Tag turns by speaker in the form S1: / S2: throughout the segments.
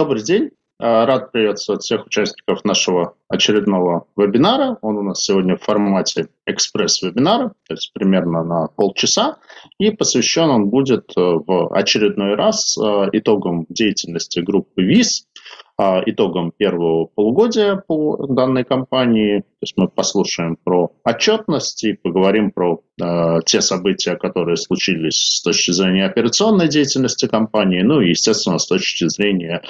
S1: Добрый день. А, рад приветствовать всех участников нашего очередного вебинара. Он у нас сегодня в формате экспресс-вебинара, то есть примерно на полчаса. И посвящен он будет э, в очередной раз э, итогам деятельности группы ВИЗ итогам первого полугодия по данной компании. То есть мы послушаем про отчетность и поговорим про э, те события, которые случились с точки зрения операционной деятельности компании, ну и, естественно, с точки зрения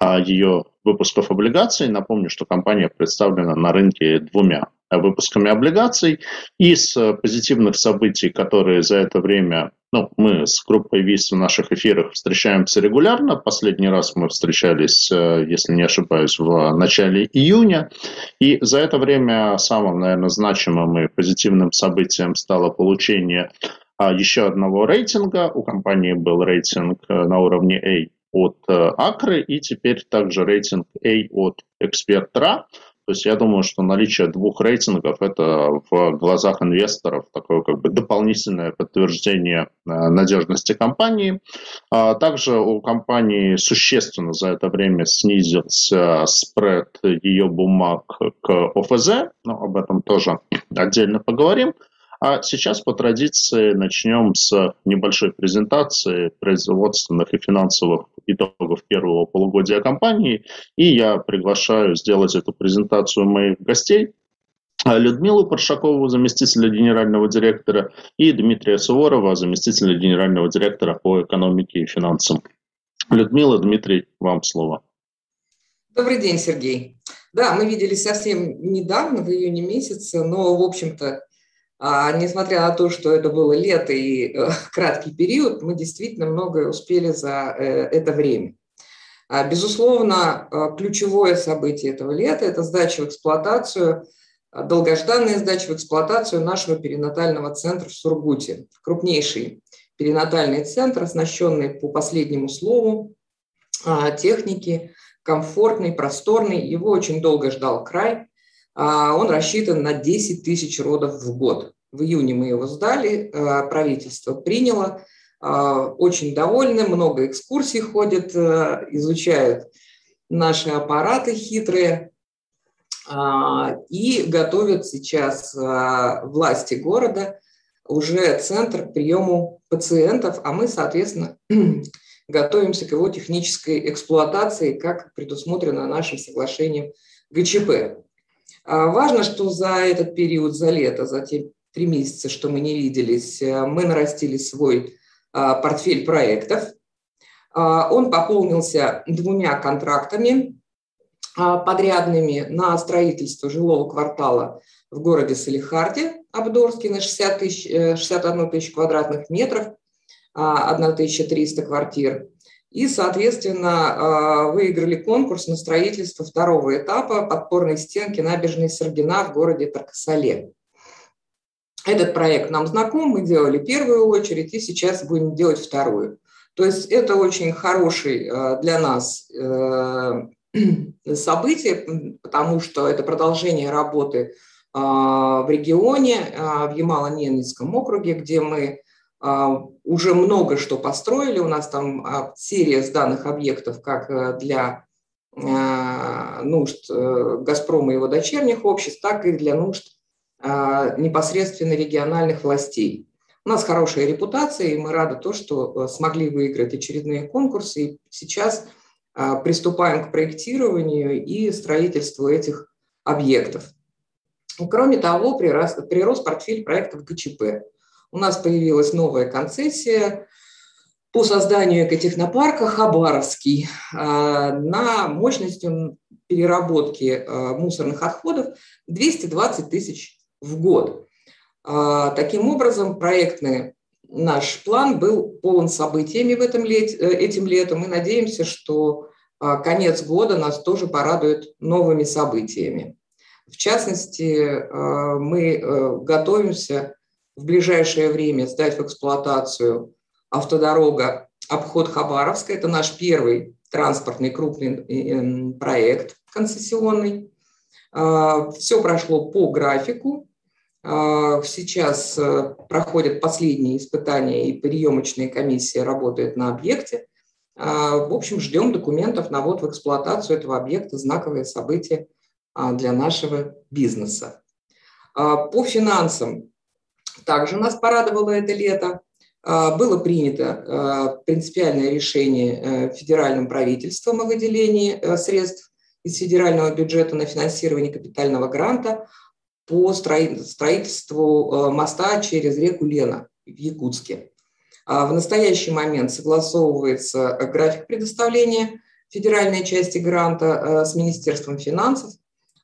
S1: э, ее выпусков облигаций. Напомню, что компания представлена на рынке двумя выпусками облигаций. Из позитивных событий, которые за это время ну, мы с группой ВИС в наших эфирах встречаемся регулярно. Последний раз мы встречались, э, если не ошибаюсь, в начале июня. И за это время самым, наверное, значимым и позитивным событием стало получение а, еще одного рейтинга. У компании был рейтинг э, на уровне A от э, Акры и теперь также рейтинг A от Эксперт.ра. То есть я думаю, что наличие двух рейтингов – это в глазах инвесторов такое как бы дополнительное подтверждение э, надежности компании. А также у компании существенно за это время снизился спред ее бумаг к ОФЗ, но об этом тоже отдельно поговорим. А сейчас по традиции начнем с небольшой презентации производственных и финансовых итогов первого полугодия компании. И я приглашаю сделать эту презентацию моих гостей. Людмилу Паршакову, заместителя генерального директора, и Дмитрия Суворова, заместителя генерального директора по экономике и финансам. Людмила, Дмитрий, вам слово.
S2: Добрый день, Сергей. Да, мы виделись совсем недавно, в июне месяце, но, в общем-то, а, несмотря на то, что это было лето и э, краткий период, мы действительно многое успели за э, это время. А, безусловно, э, ключевое событие этого лета – это сдача в эксплуатацию, долгожданная сдача в эксплуатацию нашего перинатального центра в Сургуте. Крупнейший перинатальный центр, оснащенный по последнему слову а, техники, комфортный, просторный. Его очень долго ждал край. А, он рассчитан на 10 тысяч родов в год. В июне мы его сдали, а, правительство приняло, а, очень довольны, много экскурсий ходят, изучают наши аппараты хитрые и готовят сейчас власти города уже центр приему пациентов, а мы, соответственно, готовимся к его технической эксплуатации, как предусмотрено нашим соглашением ГЧП. А важно, что за этот период, за лето, за те три месяца, что мы не виделись, э, мы нарастили свой а, портфель проектов. А, он пополнился двумя контрактами подрядными на строительство жилого квартала в городе Салихарде, Абдорске, на 60 тысяч, 61 э, тысяч квадратных метров, 1300 квартир и, соответственно, а, выиграли конкурс на строительство второго этапа подпорной стенки набережной Саргина в городе Таркасале. Этот проект нам знаком, мы делали первую очередь, и сейчас будем делать вторую. То есть это очень хороший а, для нас э, событие, потому что это продолжение работы а, в регионе, в Ямало-Ненецком округе, где мы уже много что построили. У нас там а, серия сданных объектов как э, для а, нужд э, «Газпрома» и его дочерних обществ, так и для нужд непосредственно региональных властей. У нас хорошая репутация, и мы рады то, что э, смогли выиграть очередные конкурсы. И сейчас приступаем к проектированию и строительству этих объектов. Кроме того, прирос, прирос портфель проектов ГЧП – у нас появилась новая концессия по созданию экотехнопарка «Хабаровский» а, на мощностью переработки а, мусорных отходов 220 тысяч в год. А, таким образом, проектный наш план был полон событиями в этом лет, э, этим летом. Мы надеемся, что конец года нас тоже порадует новыми событиями. В частности, мы э, готовимся в ближайшее время сдать в эксплуатацию автодорога обход Хабаровска. Это наш первый транспортный крупный э, проект концессионный. А, Все прошло по графику. А, сейчас э, проходят последние испытания, и приемочная комиссия работает на объекте. В общем, ждем документов на ввод в эксплуатацию этого объекта, знаковое событие для нашего бизнеса. По финансам также нас порадовало это лето. Было принято принципиальное решение федеральным правительством о выделении средств из федерального бюджета на финансирование капитального гранта по строительству моста через реку Лена в Якутске. А в настоящий момент согласовывается график предоставления федеральной части гранта э, с Министерством финансов.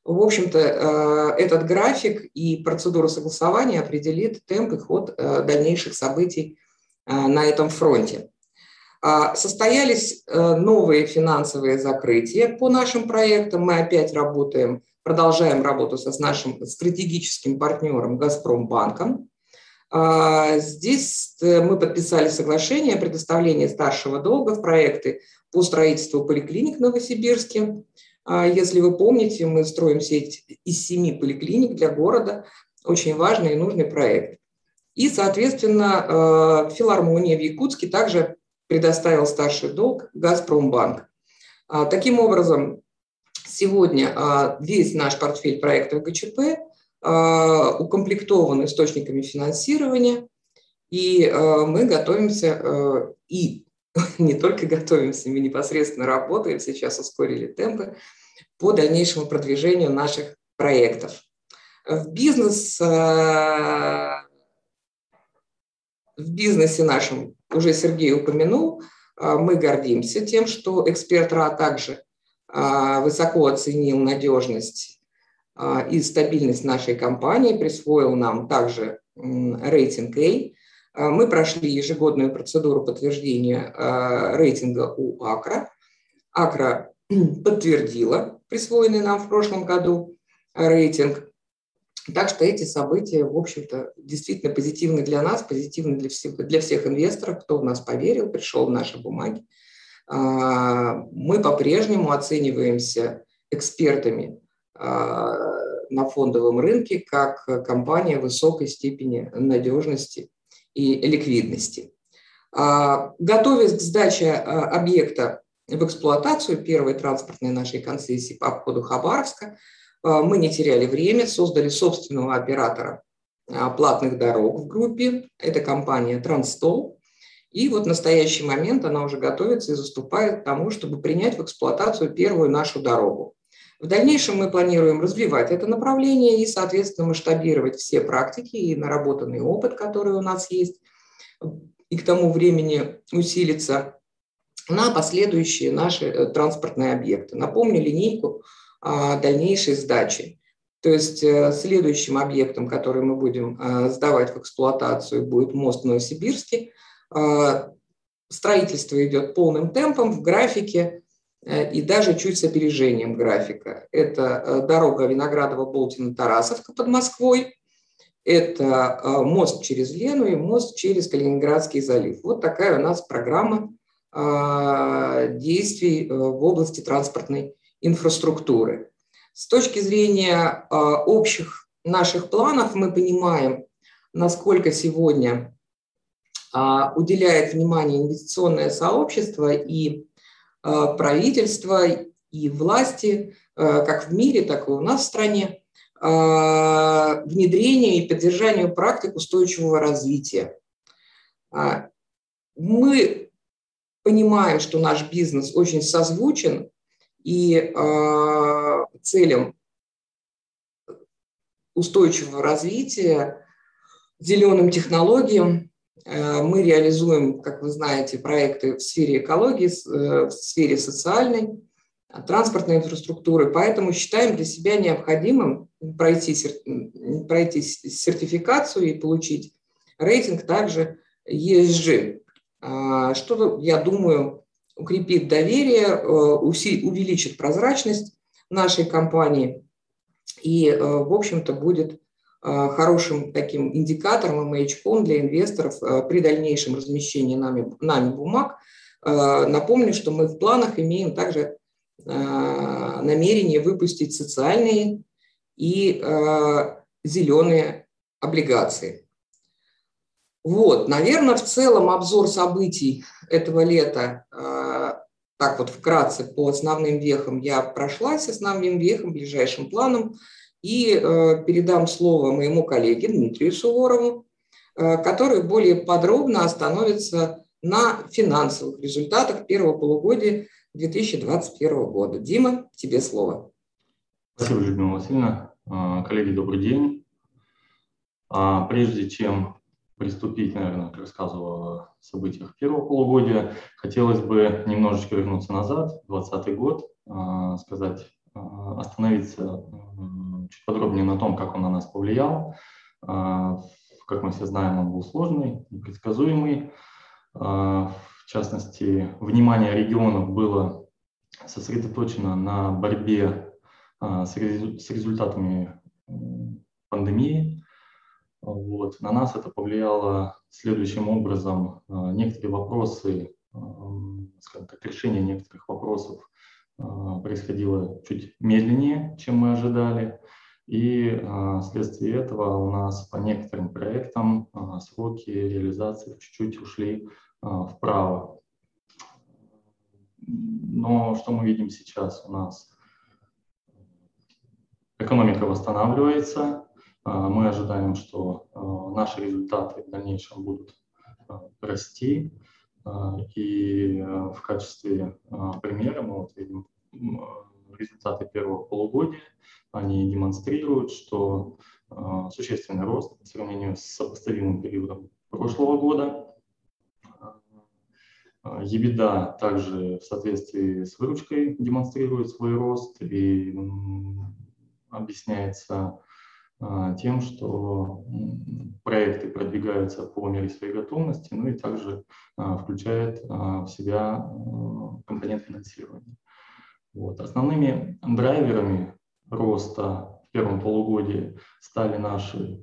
S2: В общем-то, э, этот график и процедура согласования определит темп и ход э, дальнейших событий на этом фронте. А, состоялись новые финансовые закрытия по нашим проектам. Мы опять работаем, продолжаем работу с нашим стратегическим партнером «Газпромбанком». А, здесь э, мы подписали соглашение о предоставлении старшего долга в проекты по строительству поликлиник в Новосибирске. А, если вы помните, мы строим сеть из семи поликлиник для города. Очень важный и нужный проект. И, соответственно, э, филармония в Якутске также предоставил старший долг «Газпромбанк». А, таким образом, сегодня весь наш портфель проектов ГЧП а, укомплектован источниками финансирования, и а, мы готовимся, а, и не только готовимся, мы непосредственно работаем, сейчас ускорили темпы по дальнейшему продвижению наших проектов. В бизнес в бизнесе нашем уже Сергей упомянул, мы гордимся тем, что эксперт РА также высоко оценил надежность и стабильность нашей компании, присвоил нам также рейтинг A. А, мы прошли ежегодную процедуру подтверждения а, рейтинга у Акра. Акра подтвердила присвоенный нам в прошлом году рейтинг. Так что эти события, в общем-то, действительно позитивны для нас, позитивны для всех, для всех инвесторов, кто в нас поверил, пришел в наши бумаги. Мы по-прежнему оцениваемся экспертами а, на фондовом рынке как компания высокой степени надежности и ликвидности. А, готовясь к сдаче а, объекта в эксплуатацию первой транспортной нашей концессии по обходу Хабаровска, мы не теряли время, создали собственного оператора платных дорог в группе. Это компания «Транстол». И вот в настоящий момент она уже готовится и заступает к тому, чтобы принять в эксплуатацию первую нашу дорогу. В дальнейшем мы планируем развивать это направление и, соответственно, масштабировать все практики и наработанный опыт, который у нас есть, и к тому времени усилиться на последующие наши э, транспортные объекты. Напомню линейку а, дальнейшей сдачи. То есть э, следующим объектом, который мы будем э, сдавать в эксплуатацию, будет мост в Новосибирске. А, строительство идет полным темпом в графике и даже чуть с опережением графика. Это э, дорога Виноградово-Болтина-Тарасовка под Москвой, это э, мост через Лену и мост через Калининградский залив. Вот такая у нас программа действий в области транспортной инфраструктуры. С точки зрения общих наших планов мы понимаем, насколько сегодня уделяет внимание инвестиционное сообщество и Э, правительства и власти, э, как в мире, так и у нас в стране, э, внедрению и поддержанию практик устойчивого развития. Мы понимаем, что наш бизнес очень созвучен и целям устойчивого развития, зеленым технологиям, Э, мы реализуем, как вы знаете, проекты в сфере экологии, э, в сфере социальной, а, транспортной инфраструктуры, поэтому считаем для себя необходимым пройти, пройти сертификацию и получить рейтинг также ESG, что, я думаю, укрепит доверие, э, увеличит прозрачность нашей компании и, в общем-то, будет Э, хорошим таким индикатором и маячком для инвесторов э, при дальнейшем размещении нами, нами бумаг. Э, напомню, что мы в планах имеем также намерение выпустить социальные и зеленые облигации. Вот, наверное, в целом обзор событий этого лета так вот вкратце по основным вехам я прошлась, основным вехам, ближайшим планом, и э, передам слово моему коллеге Дмитрию Суворову, э, который более подробно остановится на финансовых результатах первого полугодия 2021 года. Дима, тебе слово.
S3: Спасибо, Людмила Васильевна. А, коллеги, добрый день. А, прежде чем приступить, наверное, к рассказу о событиях первого полугодия, хотелось бы немножечко вернуться назад, 2020 год, сказать, остановиться чуть подробнее на том, как он на нас повлиял. Как мы все знаем, он был сложный, непредсказуемый. В частности, внимание регионов было сосредоточено на борьбе с результатами пандемии. Вот. На нас это повлияло следующим образом. А, некоторые вопросы, скажем так, решение некоторых вопросов а, происходило чуть медленнее, чем мы ожидали. И а, вследствие этого у нас по некоторым проектам сроки реализации чуть-чуть ушли вправо. Но что мы видим сейчас? У нас экономика восстанавливается, а, мы ожидаем, что а, наши результаты в дальнейшем будут а, расти. И в качестве примера мы вот видим результаты первого полугодия. Они демонстрируют, что существенный рост по сравнению с сопоставимым периодом прошлого года. EBITDA также в соответствии с выручкой демонстрирует свой рост и объясняется а, тем, что проекты продвигаются по мере своей готовности, ну и также а, включает а, в себя компонент финансирования. Вот. Основными драйверами роста в первом полугодии стали наши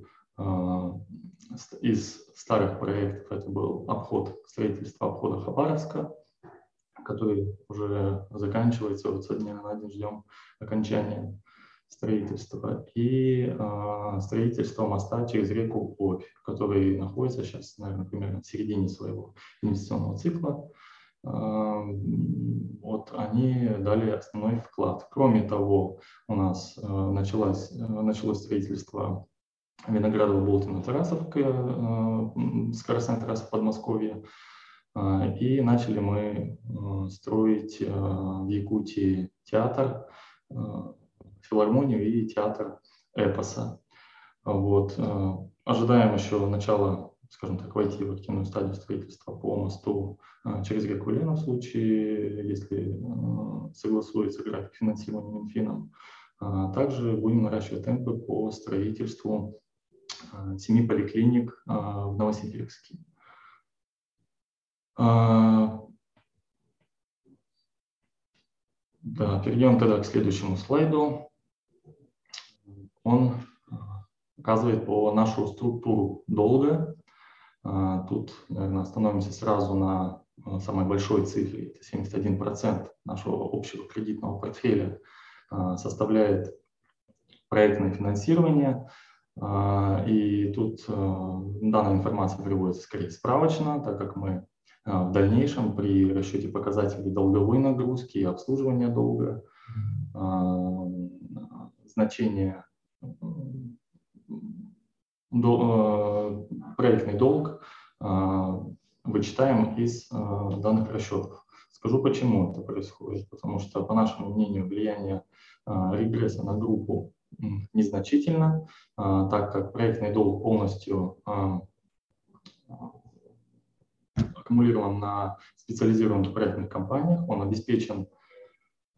S3: из старых проектов, это был обход, строительство обхода Хабаровска, который уже заканчивается, вот со дня на день ждем окончания строительства и э, строительство моста через реку Обь, который находится сейчас, наверное, примерно в середине своего инвестиционного цикла. Э, вот они дали основной вклад. Кроме того, у нас э, началось, э, началось строительство Виноградова, Болтина, Тарасовка, э, скоростная трасса Подмосковья. Э, и начали мы э, строить э, в Якутии театр, филармонию и театр эпоса. Вот. Э, ожидаем еще начала, скажем так, войти в активную стадию строительства по мосту э, через реку Лена в случае, если э, согласуется график финансирования Минфином. Также будем наращивать темпы по строительству семи поликлиник в Новосибирске. Да, перейдем тогда к следующему слайду он а, указывает по нашу структуру долга. А, тут, наверное, остановимся сразу на а, самой большой цифре. Это 71% нашего общего кредитного портфеля составляет проектное финансирование. И тут данная информация приводится скорее справочно, так как мы в дальнейшем при расчете показателей долговой нагрузки и обслуживания долга значение Проектный долг э, вычитаем из э, данных расчетов. Скажу, почему это происходит. Потому что, по нашему мнению, влияние регресса на группу незначительно, так как проектный долг полностью аккумулирован на специализированных проектных компаниях, он обеспечен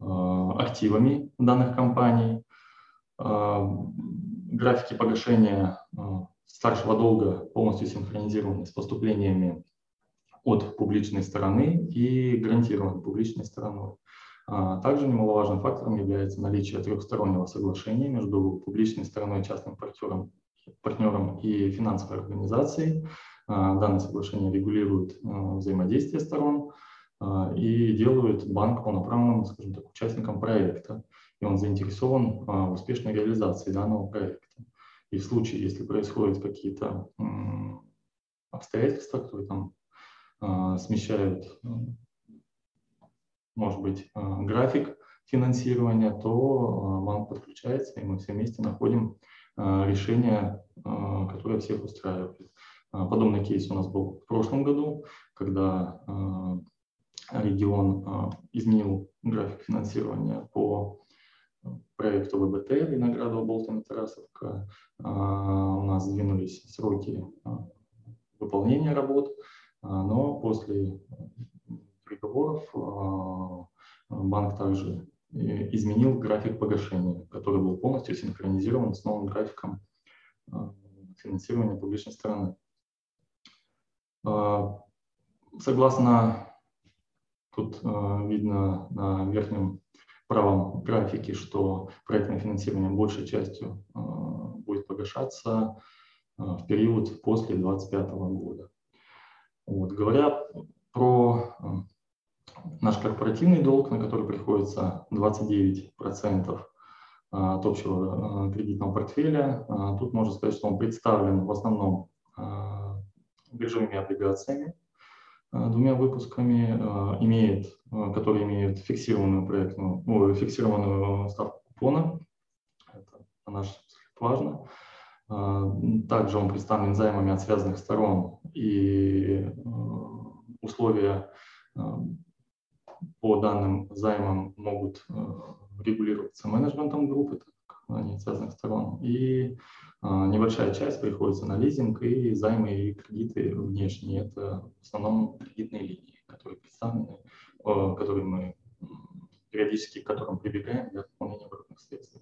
S3: активами данных компаний, графики погашения э, старшего долга полностью синхронизированы с поступлениями от публичной стороны и гарантированы публичной стороной. А, также немаловажным фактором является наличие трехстороннего соглашения между публичной стороной, частным партнером, партнером и финансовой организацией. А, данное соглашение регулирует э, взаимодействие сторон а, и делает банк полноправным, скажем так, участником проекта он заинтересован в успешной реализации данного проекта. И в случае, если происходят какие-то обстоятельства, которые там смещают может быть график финансирования, то банк подключается, и мы все вместе находим решение, которое всех устраивает. Подобный кейс у нас был в прошлом году, когда регион изменил график финансирования по проекту ВБТ Виноградова Болтина Тарасовка. У нас сдвинулись сроки выполнения работ, но после переговоров банк также изменил график погашения, который был полностью синхронизирован с новым графиком финансирования публичной стороны. Согласно, тут видно на верхнем правом графике, что проектное финансирование большей частью будет погашаться в период после 2025 года. Вот. Говоря про наш корпоративный долг, на который приходится 29% от общего кредитного портфеля, тут можно сказать, что он представлен в основном биржевыми облигациями, двумя выпусками, имеет, которые имеют фиксированную проектную, фиксированную ставку купона. Это, на наш важно. Также он представлен займами от связанных сторон и условия по данным займам могут регулироваться менеджментом группы, так они связанных сторон. И небольшая часть приходится на лизинг и займы и кредиты внешние. Это в основном кредитные линии, которые представлены, которые мы периодически к которым прибегаем для выполнения оборотных средств.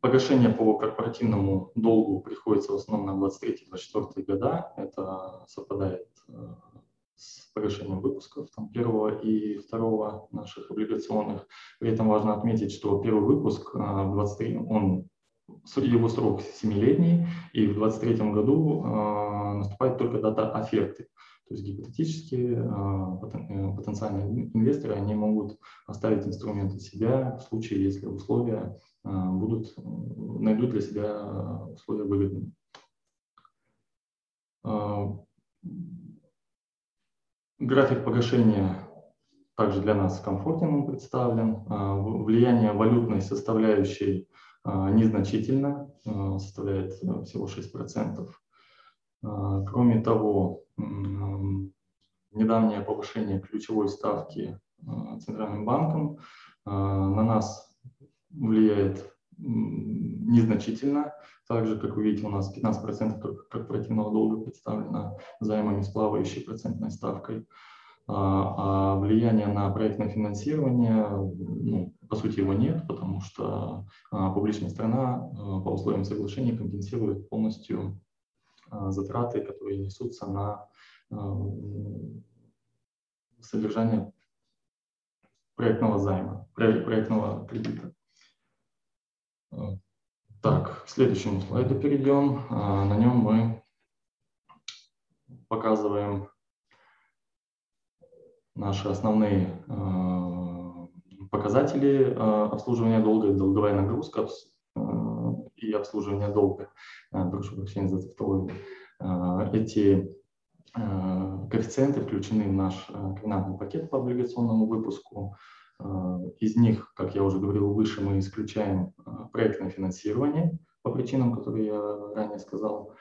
S3: Погашение по корпоративному долгу приходится в основном на 23-24 года. Это совпадает э, с погашением выпусков там, первого и второго наших облигационных. При этом важно отметить, что первый выпуск э, в 23 он его срок 7-летний, и в 2023 году э, наступает только дата оферты. То есть гипотетически э, потенциальные инвесторы они могут оставить инструменты себя в случае, если условия Э, будут, найдут для себя условия выгодными. Э, график погашения также для нас комфортен он представлен. Э, влияние валютной составляющей незначительно, составляет всего 6%. Кроме того, недавнее повышение ключевой ставки Центральным банком на нас влияет незначительно. Также, как вы видите, у нас 15% корпоративного долга представлено займами с плавающей процентной ставкой. А, а влияние на проектное финансирование, ну, по сути, его нет, потому что а, публичная страна а, по условиям соглашения компенсирует полностью затраты, которые несутся на содержание проектного займа, проектного кредита. Так, к следующему слайду перейдем. А, на нем мы показываем наши основные а, показатели а, обслуживания долга, долговая нагрузка и обслуживание долга. Прошу прощения за тавтологию. Эти коэффициенты включены в наш комбинантный пакет по облигационному выпуску. Э, из них, как я уже говорил выше, мы исключаем э, проектное финансирование по причинам, которые я ранее сказал.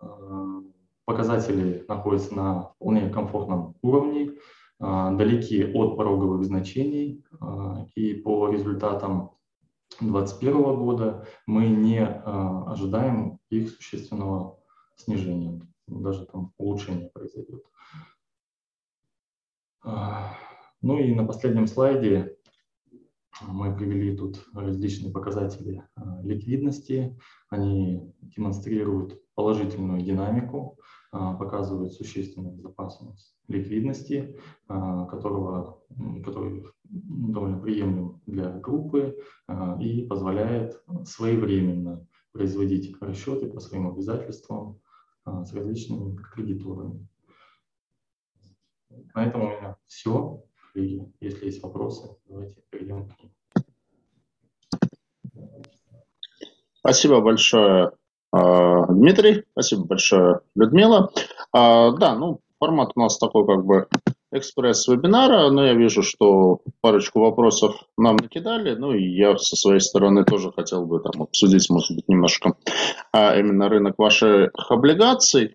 S3: Э, показатели находятся на вполне комфортном уровне, далеки от пороговых значений, и по результатам 2021 года мы не ожидаем их существенного снижения, даже там улучшения произойдет. Ну и на последнем слайде мы привели тут различные показатели а, ликвидности. Они демонстрируют положительную динамику, а, показывают существенный запас ликвидности, а, которого, который довольно приемлем для группы и позволяет своевременно производить расчеты по своим обязательствам с различными кредиторами. На этом у меня все. И если есть вопросы, давайте перейдем к ним.
S1: Спасибо большое, а, Дмитрий. Спасибо большое, Людмила. А, да, ну, формат у нас такой как бы экспресс-вебинара, но я вижу, что парочку вопросов нам накидали, ну и я со своей стороны тоже хотел бы там обсудить, может быть, немножко а, именно рынок ваших облигаций.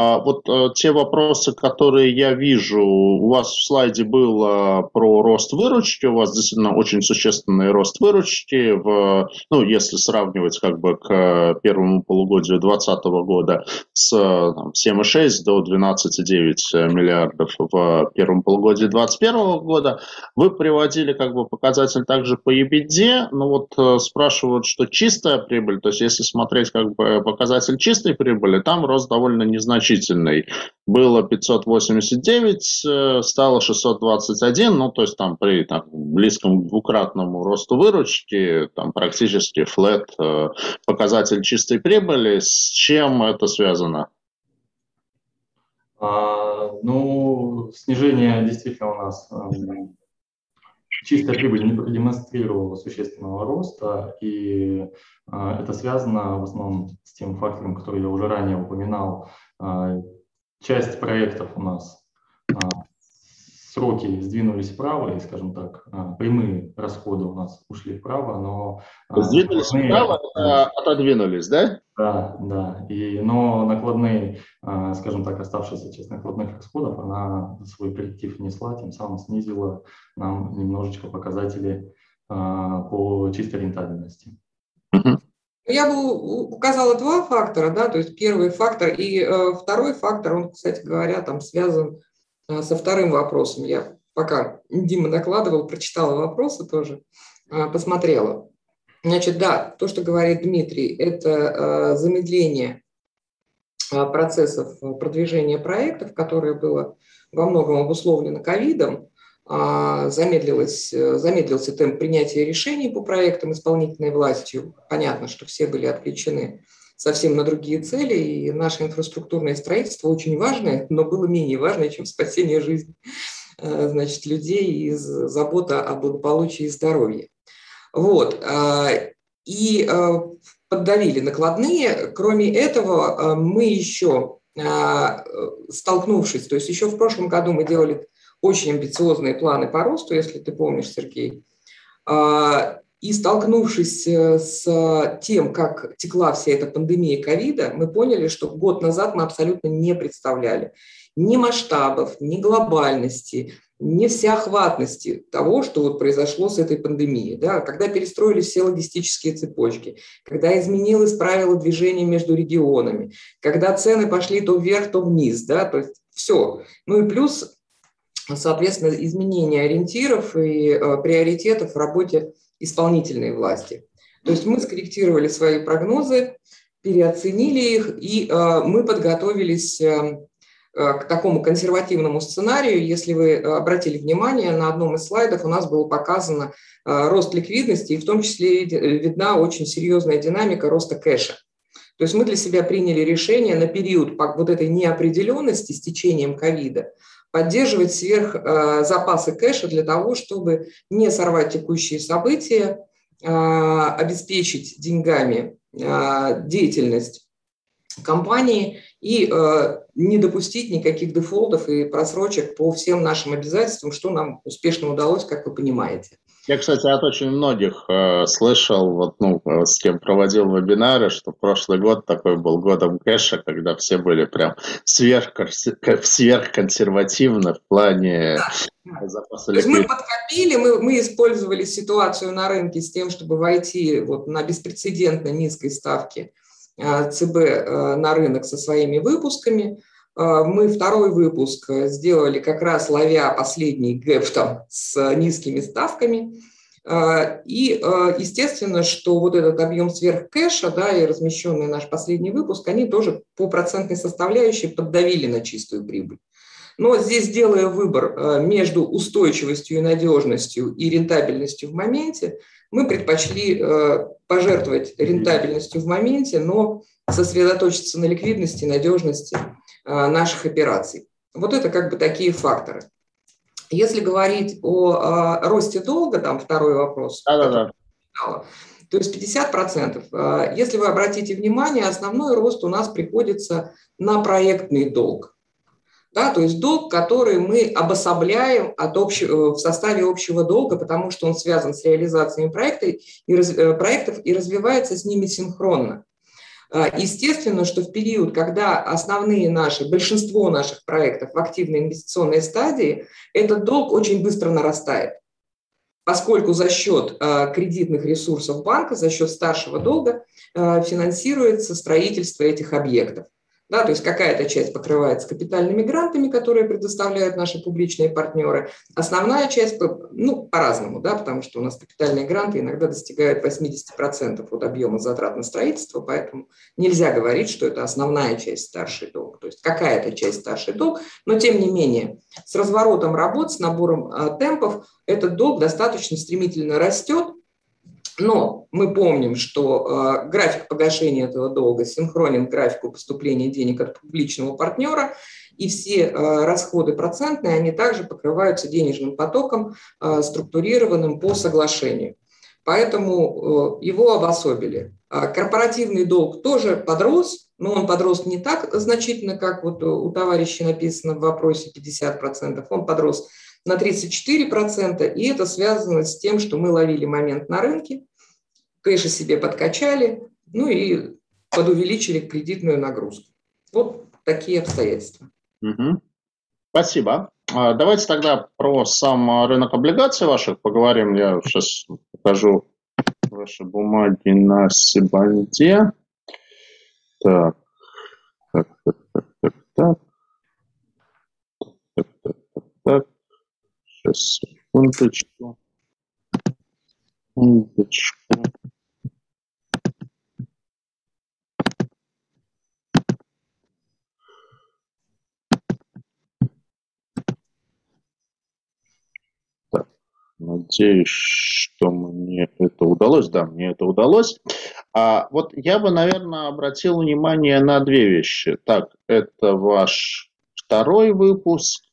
S1: А вот э, те вопросы, которые я вижу, у вас в слайде было про рост выручки, у вас действительно очень существенный рост выручки, в, ну, если сравнивать как бы к первому полугодию 2020 года с там, 7,6 до 12,9 миллиардов в первом полугодии 2021 года. Вы приводили как бы показатель также по EBITDA, но вот э, спрашивают, что чистая прибыль, то есть если смотреть как бы показатель чистой прибыли, там рост довольно незначительный значительный. Было 589, э, стало 621, ну, то есть там при там, близком двукратному росту выручки, там практически флет э, показатель чистой прибыли. С чем это связано?
S3: А, ну, снижение действительно у нас эм, чистая прибыль не продемонстрировала существенного роста, и э, это связано в основном с тем фактором, который я уже ранее упоминал, часть проектов у нас а, сроки сдвинулись вправо, и, скажем так, а, прямые расходы у нас ушли вправо, но...
S1: Сдвинулись вправо, отодвинулись, да?
S3: Да, да. И, но накладные, скажем так, оставшиеся часть накладных расходов, она свой корректив несла, тем самым снизила нам немножечко показатели по чистой рентабельности.
S2: Uh-huh. Я бы указала два фактора, да, то есть первый фактор и э, второй фактор, он, кстати говоря, там связан э, со вторым вопросом. Я пока Дима накладывал, прочитала вопросы тоже, э, посмотрела. Значит, да, то, что говорит Дмитрий, это э, замедление э, процессов продвижения проектов, которое было во многом обусловлено ковидом. А, замедлилось, э, замедлился темп принятия решений по проектам исполнительной властью. Понятно, что все были отвлечены совсем на другие цели, и наше инфраструктурное строительство очень важное, но было менее важное, чем спасение жизни э, значит, людей и забота о благополучии и здоровье. Вот. А, и э, поддавили накладные. Кроме этого, мы еще столкнувшись, то есть еще в прошлом году мы делали очень амбициозные планы по росту, если ты помнишь, Сергей. А, и столкнувшись э, с тем, как текла вся эта пандемия ковида, мы поняли, что год назад мы абсолютно не представляли ни масштабов, ни глобальности, ни всеохватности того, что вот произошло с этой пандемией. Да? Когда перестроились все логистические цепочки, когда изменилось правило движения между регионами, когда цены пошли то вверх, то вниз. Да? То есть все. Ну и плюс соответственно, изменение ориентиров и э, приоритетов в работе исполнительной власти. То есть мы скорректировали свои прогнозы, переоценили их, и э, мы подготовились э, к такому консервативному сценарию. Если вы обратили внимание, на одном из слайдов у нас было показано рост ликвидности, и в том числе видна очень серьезная динамика роста кэша. То есть мы для себя приняли решение на период вот этой неопределенности с течением ковида поддерживать сверх э, запасы кэша для того, чтобы не сорвать текущие события, э, обеспечить деньгами э, деятельность компании и не допустить никаких дефолтов и просрочек по всем нашим обязательствам, что нам успешно удалось, как вы понимаете.
S1: Я, кстати, от очень многих э, слышал, вот, ну, с кем проводил вебинары, что прошлый год такой был годом кэша, когда все были прям сверх, сверхконсервативны в плане
S2: запаса То есть мы подкопили, мы, мы использовали ситуацию на рынке с тем, чтобы войти вот на беспрецедентно низкой ставке э, ЦБ э, на рынок со своими выпусками. Э, мы второй выпуск сделали как раз ловя последний гэп там с низкими ставками. Э, и э, естественно, что вот этот объем сверхкэша да, и размещенный наш последний выпуск, они тоже по процентной составляющей поддавили на чистую прибыль. Но здесь, делая выбор между устойчивостью и надежностью и рентабельностью в моменте, мы предпочли пожертвовать рентабельностью в моменте, но сосредоточиться на ликвидности, надежности Э, наших операций. Вот это как бы такие факторы. Если говорить о, о росте долга, там второй вопрос. Да, да, да. То есть 50%. Э, если вы обратите внимание, основной рост у нас приходится на проектный долг. Да, то есть долг, который мы обособляем от общего, в составе общего долга, потому что он связан с реализацией проекта и, э, проектов и развивается с ними синхронно. А, естественно, что в период, когда основные наши, большинство наших проектов в активной инвестиционной стадии, этот долг очень быстро нарастает поскольку за счет э, кредитных ресурсов банка, за счет старшего долга э, финансируется строительство этих объектов. Да, то есть какая-то часть покрывается капитальными грантами, которые предоставляют наши публичные партнеры. Основная часть, ну, по-разному, да, потому что у нас капитальные гранты иногда достигают 80% от объема затрат на строительство, поэтому нельзя говорить, что это основная часть старший долг. То есть какая-то часть старший долг, но тем не менее с разворотом работ, с набором а, темпов этот долг достаточно стремительно растет, но мы помним, что э, график погашения этого долга синхронен графику поступления денег от публичного партнера, и все э, расходы процентные, они также покрываются денежным потоком, э, структурированным по соглашению. Поэтому э, его обособили. А корпоративный долг тоже подрос, но он подрос не так значительно, как вот у товарища написано в вопросе 50%, он подрос на 34%, и это связано с тем, что мы ловили момент на рынке, кэши себе подкачали, ну и подувеличили кредитную нагрузку. Вот такие обстоятельства.
S1: Угу. Спасибо. А, давайте тогда про сам рынок облигаций ваших поговорим. Я сейчас покажу ваши бумаги на Сибанде. Так, так, так, так, так, так. Так, так, так, так. Сейчас, секундочку. Секундочку. Надеюсь, что мне это удалось. Да, мне это удалось. А вот я бы, наверное, обратил внимание на две вещи. Так, это ваш второй выпуск.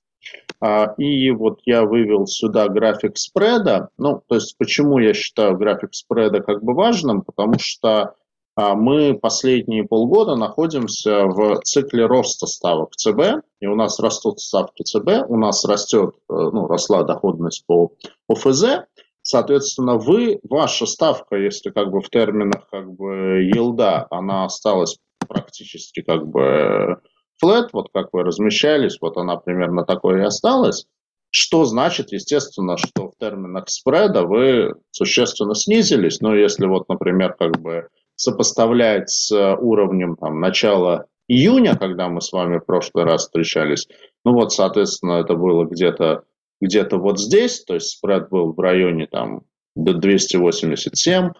S1: А, и вот я вывел сюда график спреда. Ну, то есть, почему я считаю график спреда как бы важным? Потому что мы последние полгода находимся в цикле роста ставок ЦБ, и у нас растут ставки ЦБ, у нас растет, э, ну, росла доходность по ОФЗ, соответственно, вы, ваша ставка, если как бы в терминах как бы елда, она осталась практически как бы flat, вот как вы размещались, вот она примерно такой и осталась, что значит, естественно, что в терминах спреда вы существенно снизились, но если вот, например, как бы сопоставлять с уровнем там, начала июня, когда мы с вами в прошлый раз встречались, ну вот, соответственно, это было где-то где-то вот здесь, то есть спред был в районе там до 287,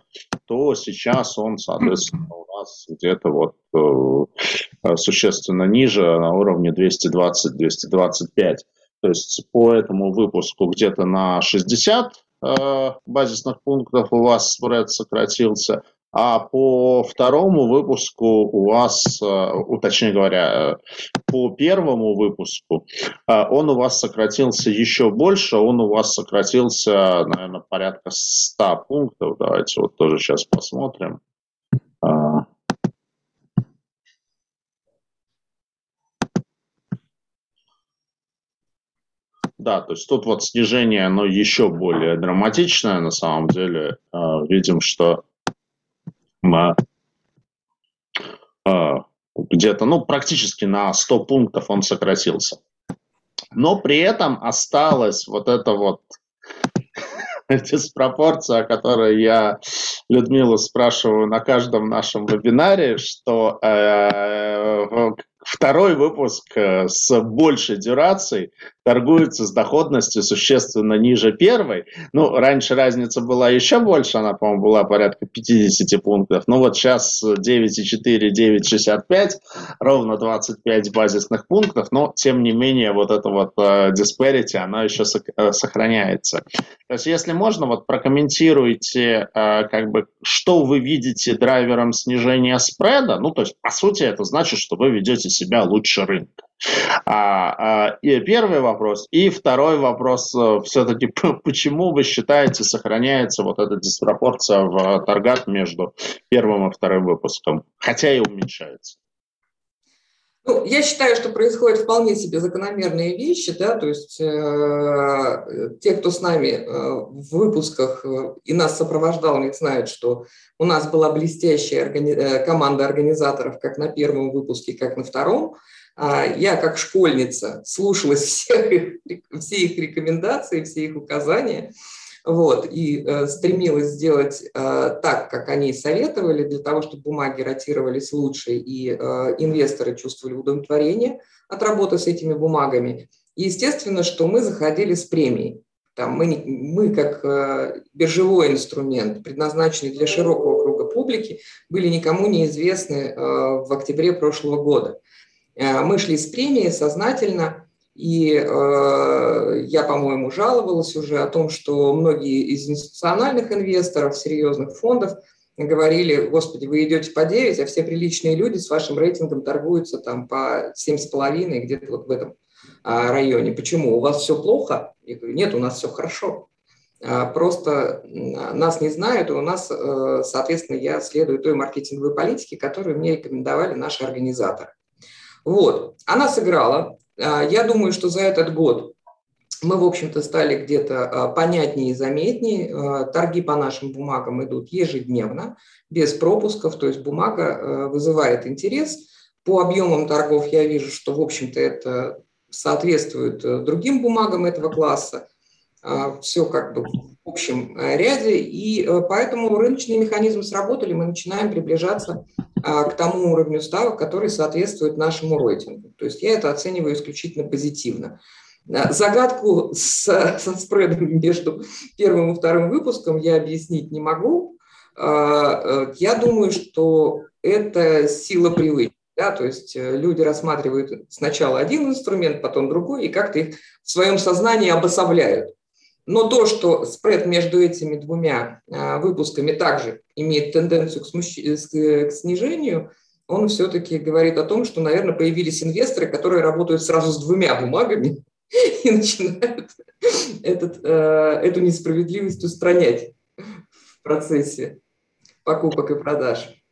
S1: то сейчас он, соответственно, у нас где-то вот э, существенно ниже, на уровне 220-225. То есть по этому выпуску где-то на 60 э, базисных пунктов у вас спред сократился, а по второму выпуску у вас, э, точнее говоря, по первому выпуску э, он у вас сократился еще больше, он у вас сократился, наверное, порядка 100 пунктов. Давайте вот тоже сейчас посмотрим. А. Да, то есть тут вот снижение, оно еще более драматичное на самом деле. Э, видим, что э, где-то, ну, практически на 100 пунктов он сократился. Но при этом осталась вот эта вот диспропорция, о которой я Людмилу спрашиваю на каждом нашем вебинаре, что э, второй выпуск э, с большей дюрацией торгуется с доходностью существенно ниже первой. Ну, раньше разница была еще больше, она, по-моему, была порядка 50 пунктов. Ну, вот сейчас 9,4, 9,65, ровно 25 базисных пунктов, но, тем не менее, вот эта вот uh, disparity, она еще uh, сохраняется. То есть, если можно, вот прокомментируйте, uh, как бы, что вы видите драйвером снижения спреда. Ну, то есть, по сути, это значит, что вы ведете себя лучше рынка. А, а, и первый вопрос. И второй вопрос, э, все-таки, почему вы считаете, сохраняется вот эта диспропорция в торгах между первым и вторым выпуском, хотя и уменьшается?
S2: Ну, я считаю, что происходят вполне себе закономерные вещи, да, то есть э, те, кто с нами э, в выпусках э, и нас сопровождал, не знают, что у нас была блестящая органи- э, команда организаторов как на первом выпуске, как на втором. А я, как школьница, слушалась всех их, все их рекомендации, все их указания вот, и э, стремилась сделать э, так, как они советовали, для того, чтобы бумаги ротировались лучше и э, инвесторы чувствовали удовлетворение от работы с этими бумагами. И естественно, что мы заходили с премией. Там мы, мы, как э, биржевой инструмент, предназначенный для широкого круга публики, были никому не известны э, в октябре прошлого года. Э, мы шли с премией сознательно, и э, я, по-моему, жаловалась уже о том, что многие из институциональных инвесторов, серьезных фондов говорили, господи, вы идете по 9, а все приличные люди с вашим рейтингом торгуются там по 7,5, где-то вот в этом а, районе. Почему? У вас все плохо? Я говорю, нет, у нас все хорошо. А, просто нас не знают, и у нас, э, соответственно, я следую той маркетинговой политике, которую мне рекомендовали наши организаторы. Вот, она сыграла. А, я думаю, что за этот год мы, в общем-то, стали где-то а, понятнее и заметнее. А, торги по нашим бумагам идут ежедневно, без пропусков, то есть бумага вызывает интерес. По объемам торгов я вижу, что, в общем-то, это соответствует другим бумагам этого класса. Все как бы в общем ряде, и поэтому рыночные механизмы сработали, мы начинаем приближаться к тому уровню ставок, который соответствует нашему рейтингу. То есть я это оцениваю исключительно позитивно. Загадку с, со спредом между первым и вторым выпуском я объяснить не могу. Э, я думаю, что это сила привычки. Да, то есть э, люди рассматривают сначала один инструмент, потом другой, и как-то их в своем сознании обособляют. Но то, что спред между этими двумя а, выпусками также имеет тенденцию к, смущ... к снижению, он все-таки говорит о том, что, наверное, появились инвесторы, которые работают сразу с двумя бумагами и начинают этот, э, эту несправедливость устранять в процессе покупок и продаж.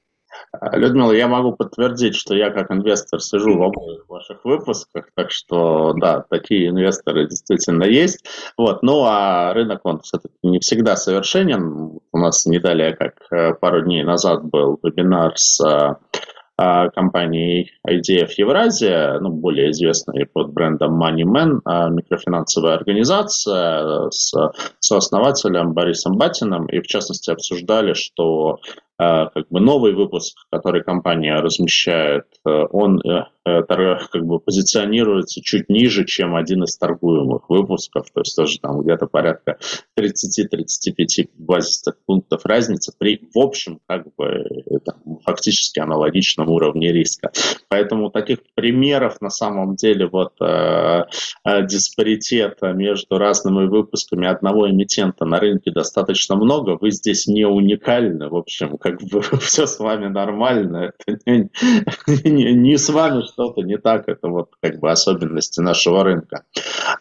S1: Людмила, я могу подтвердить, что я как инвестор сижу в обоих ваших выпусках, так что да, такие инвесторы действительно есть. Вот. Ну а рынок, он все-таки не всегда совершенен. У нас не далее, как э, пару дней назад был вебинар с а, компанией IDF Евразия, ну, более известной под брендом MoneyMan, а, микрофинансовая организация с сооснователем Борисом Батиным, и в частности обсуждали, что а, как бы новый выпуск, который компания размещает, э, он э, э, как бы позиционируется чуть ниже, чем один из торгуемых выпусков, то есть тоже там где-то порядка 30-35 базисных пунктов разницы при, в общем, как бы там, фактически аналогичном уровне риска. Поэтому таких примеров на самом деле вот э, диспаритета между разными выпусками одного эмитента на рынке достаточно много. Вы здесь не уникальны, в общем, как бы все с вами нормально, это не, не, не с вами что-то не так, это вот как бы особенности нашего рынка.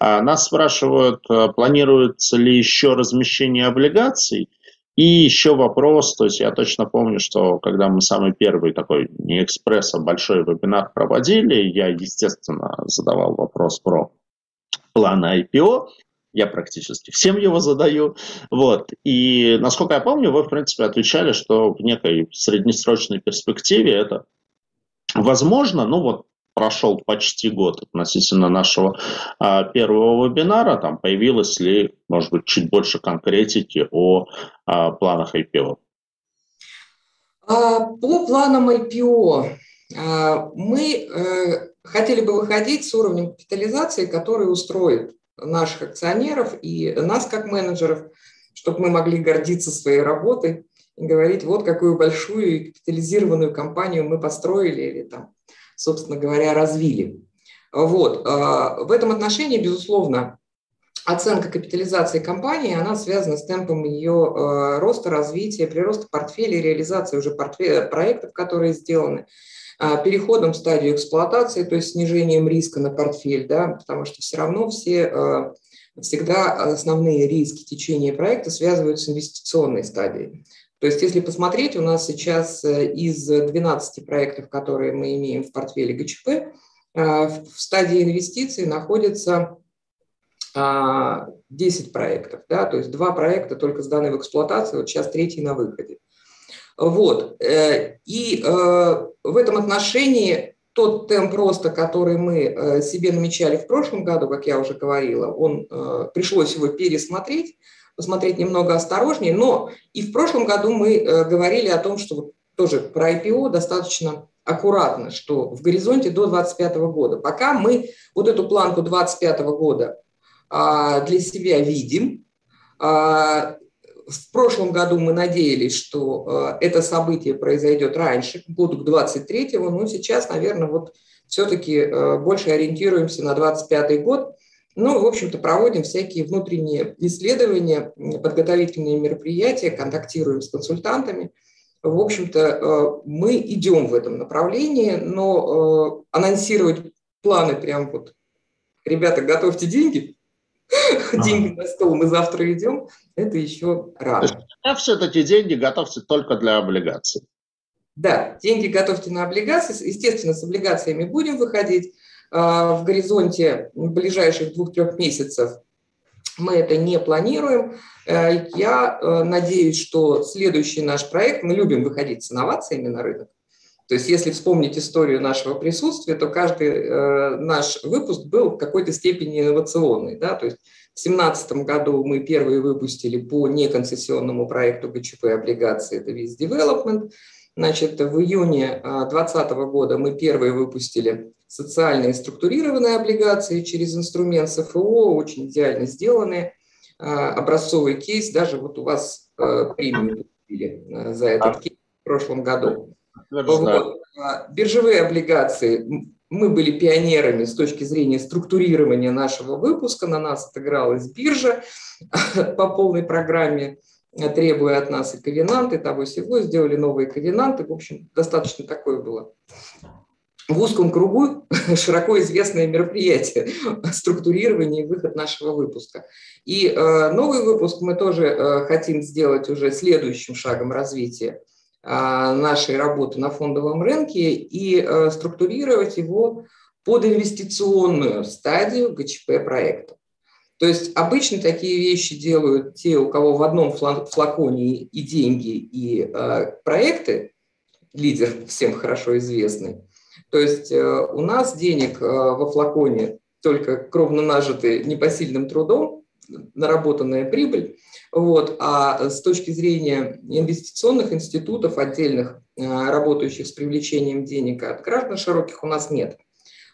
S1: А нас спрашивают, а, планируется ли еще размещение облигаций, и еще вопрос, то есть я точно помню, что когда мы самый первый такой, не экспресс, а большой вебинар проводили, я, естественно, задавал вопрос про планы IPO, я практически всем его задаю. Вот. И, насколько я помню, вы, в принципе, отвечали, что в некой среднесрочной перспективе это возможно. Ну вот прошел почти год относительно нашего а, первого вебинара. Там появилось ли, может быть, чуть больше конкретики о а, планах IPO?
S2: А, по планам IPO а, мы э, хотели бы выходить с уровнем капитализации, который устроит наших акционеров и нас как менеджеров, чтобы мы могли гордиться своей работой и говорить, вот какую большую и капитализированную компанию мы построили или там, собственно говоря, развили. Вот. А, в этом отношении, безусловно, оценка капитализации компании, она связана с темпом ее а, роста, развития, прироста портфеля, реализации уже портфеля, проектов, которые сделаны, переходом в стадию эксплуатации, то есть снижением риска на портфель, да, потому что все равно все, а, всегда основные риски течения проекта связываются с инвестиционной стадией. То есть, если посмотреть, у нас сейчас из 12 проектов, которые мы имеем в портфеле ГЧП, в стадии инвестиций находится 10 а, проектов, да, то есть два проекта только сданы в эксплуатацию, вот сейчас третий на выходе. Вот. Э, и э, в этом отношении тот темп роста, который мы э, себе намечали в прошлом году, как я уже говорила, он пришлось его пересмотреть, посмотреть немного осторожнее, но и в прошлом году мы говорили о том, что тоже про IPO достаточно аккуратно, что в горизонте до 2025 года. Пока мы вот эту планку 2025 года а, для себя видим. В прошлом году мы надеялись, что а, это событие произойдет раньше, году к 23-му, но сейчас, наверное, вот все-таки больше ориентируемся на 25 год. Ну, в общем-то, проводим всякие внутренние исследования, подготовительные мероприятия, контактируем с консультантами. В общем-то, мы идем в этом направлении, но анонсировать планы прям вот, ребята, готовьте деньги, деньги на стол, мы завтра идем, это еще рано.
S1: А все-таки деньги готовьте только для облигаций.
S2: Да, деньги готовьте на облигации. Естественно, с облигациями будем выходить. А, в горизонте ближайших двух-трех месяцев мы это не планируем. Э, я э, надеюсь, что следующий наш проект, мы любим выходить с инновациями на рынок, то есть если вспомнить историю нашего присутствия, то каждый э, наш выпуск был в какой-то степени инновационный. Да? То есть в 2017 году мы первые выпустили по неконцессионному проекту ГЧП облигации, это Виз Development. Значит, в июне 2020 года мы первые выпустили социальные структурированные облигации через инструмент СФО, очень идеально сделанные, образцовый кейс, даже вот у вас э, премию получили за этот кейс в прошлом году. Вот. А, биржевые облигации. Мы были пионерами с точки зрения структурирования нашего выпуска. На нас отыгралась биржа по полной программе, требуя от нас и ковенанты, того всего. Сделали новые ковенанты. В общем, достаточно такое было в узком кругу широко известное мероприятие структурирование и выход нашего выпуска. И э, новый выпуск мы тоже э, хотим сделать уже следующим шагом развития нашей работы на фондовом рынке и э, структурировать его под инвестиционную стадию ГЧП проекта. То есть обычно такие вещи делают те, у кого в одном флаконе и деньги, и э, проекты, лидер всем хорошо известный. То есть э, у нас денег во флаконе только кровно нажитые непосильным трудом, наработанная прибыль, вот. А с точки зрения инвестиционных институтов отдельных, а, работающих с привлечением денег от граждан широких, у нас нет.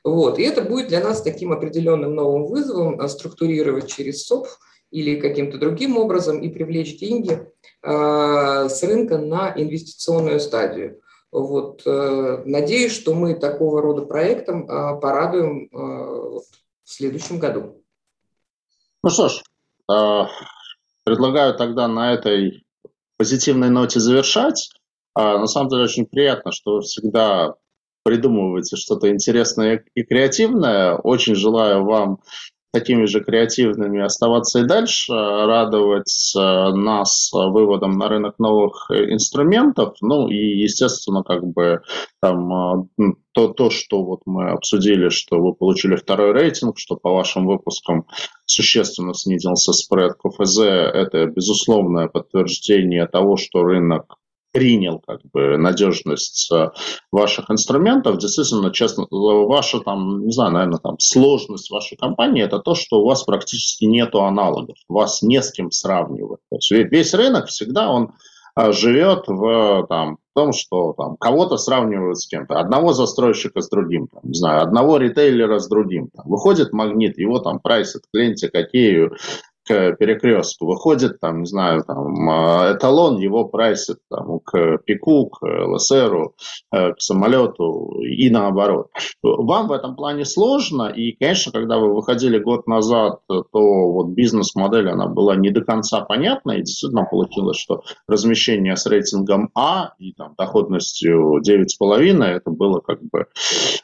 S2: Вот. И это будет для нас таким определенным новым вызовом а, структурировать через СОП или каким-то другим образом и привлечь деньги а, с рынка на инвестиционную стадию. Вот. Надеюсь, что мы такого рода проектом порадуем в следующем году.
S1: Ну что ж, Предлагаю тогда на этой позитивной ноте завершать. А, на самом деле очень приятно, что вы всегда придумываете что-то интересное и креативное. Очень желаю вам такими же креативными оставаться и дальше, радовать э, нас выводом на рынок новых э, инструментов, ну и, естественно, как бы там э, то, то, что вот мы обсудили, что вы получили второй рейтинг, что по вашим выпускам существенно снизился спред КФЗ, это безусловное подтверждение того, что рынок принял как бы надежность э, ваших инструментов. Действительно, честно, ваша там, не знаю, наверное, там сложность вашей компании это то, что у вас практически нету аналогов, вас не с кем сравнивать. То есть весь рынок всегда он э, живет в там, том, что там кого-то сравнивают с кем-то, одного застройщика с другим, там, не знаю, одного ритейлера с другим. Там, выходит магнит, его там прайсят к ленте, какие к перекрестку, выходит там, не знаю, там а, эталон, его прайсит там, к пику, к ЛСРу, э, к самолету и наоборот. Вам в этом плане сложно, и, конечно, когда вы выходили год назад, то вот бизнес-модель, она была не до конца понятна, и действительно получилось, что размещение с рейтингом А и там, доходностью 9,5, это было как бы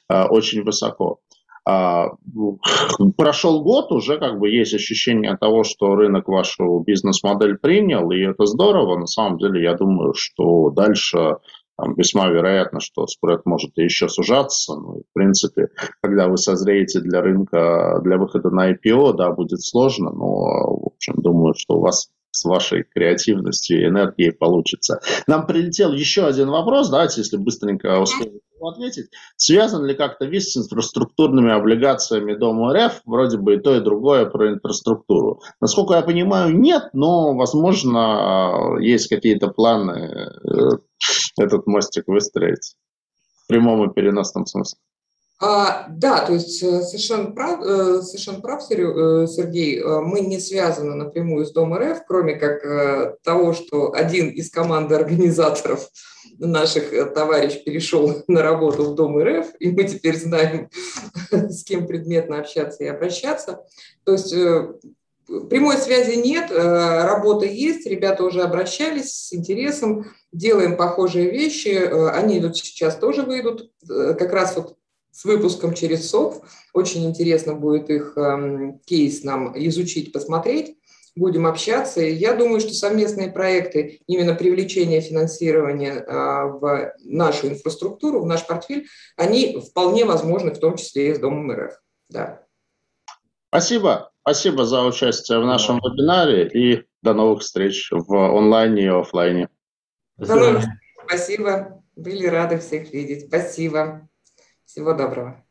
S1: э, очень высоко. А, прошел год, уже как бы есть ощущение того, что рынок вашу бизнес-модель принял, и это здорово. На самом деле, я думаю, что дальше там, весьма вероятно, что спред может еще сужаться. Ну, в принципе, когда вы созреете для рынка, для выхода на IPO, да, будет сложно, но, в общем, думаю, что у вас с вашей креативностью и энергией получится. Нам прилетел еще один вопрос, давайте, если быстренько успеем ответить. Связан ли как-то ВИЗ с инфраструктурными облигациями Дома РФ? Вроде бы и то, и другое про инфраструктуру. Насколько я понимаю, нет, но, возможно, есть какие-то планы э, этот мостик выстроить в прямом и переносном смысле.
S2: А, да, то есть э, совершенно прав, э, совершенно прав э, Сергей, мы не связаны напрямую с Дом РФ, кроме как того, что один из команды организаторов наших товарищ перешел на работу в Дом РФ, и мы теперь знаем, с кем предметно общаться и обращаться. То есть прямой связи нет, работа есть, ребята уже обращались с интересом, делаем похожие вещи, они идут сейчас тоже выйдут, как раз вот с выпуском через СОФ. Очень интересно будет их эм, кейс нам изучить, посмотреть. Будем общаться. Я думаю, что совместные проекты, именно привлечение финансирования э, в нашу инфраструктуру, в наш портфель, они вполне возможны, в том числе и с Домом РФ. Да.
S1: Спасибо. Спасибо за участие в нашем вебинаре и до новых встреч в онлайне и офлайне.
S2: Спасибо. Спасибо. Были рады всех видеть. Спасибо. Всего доброго.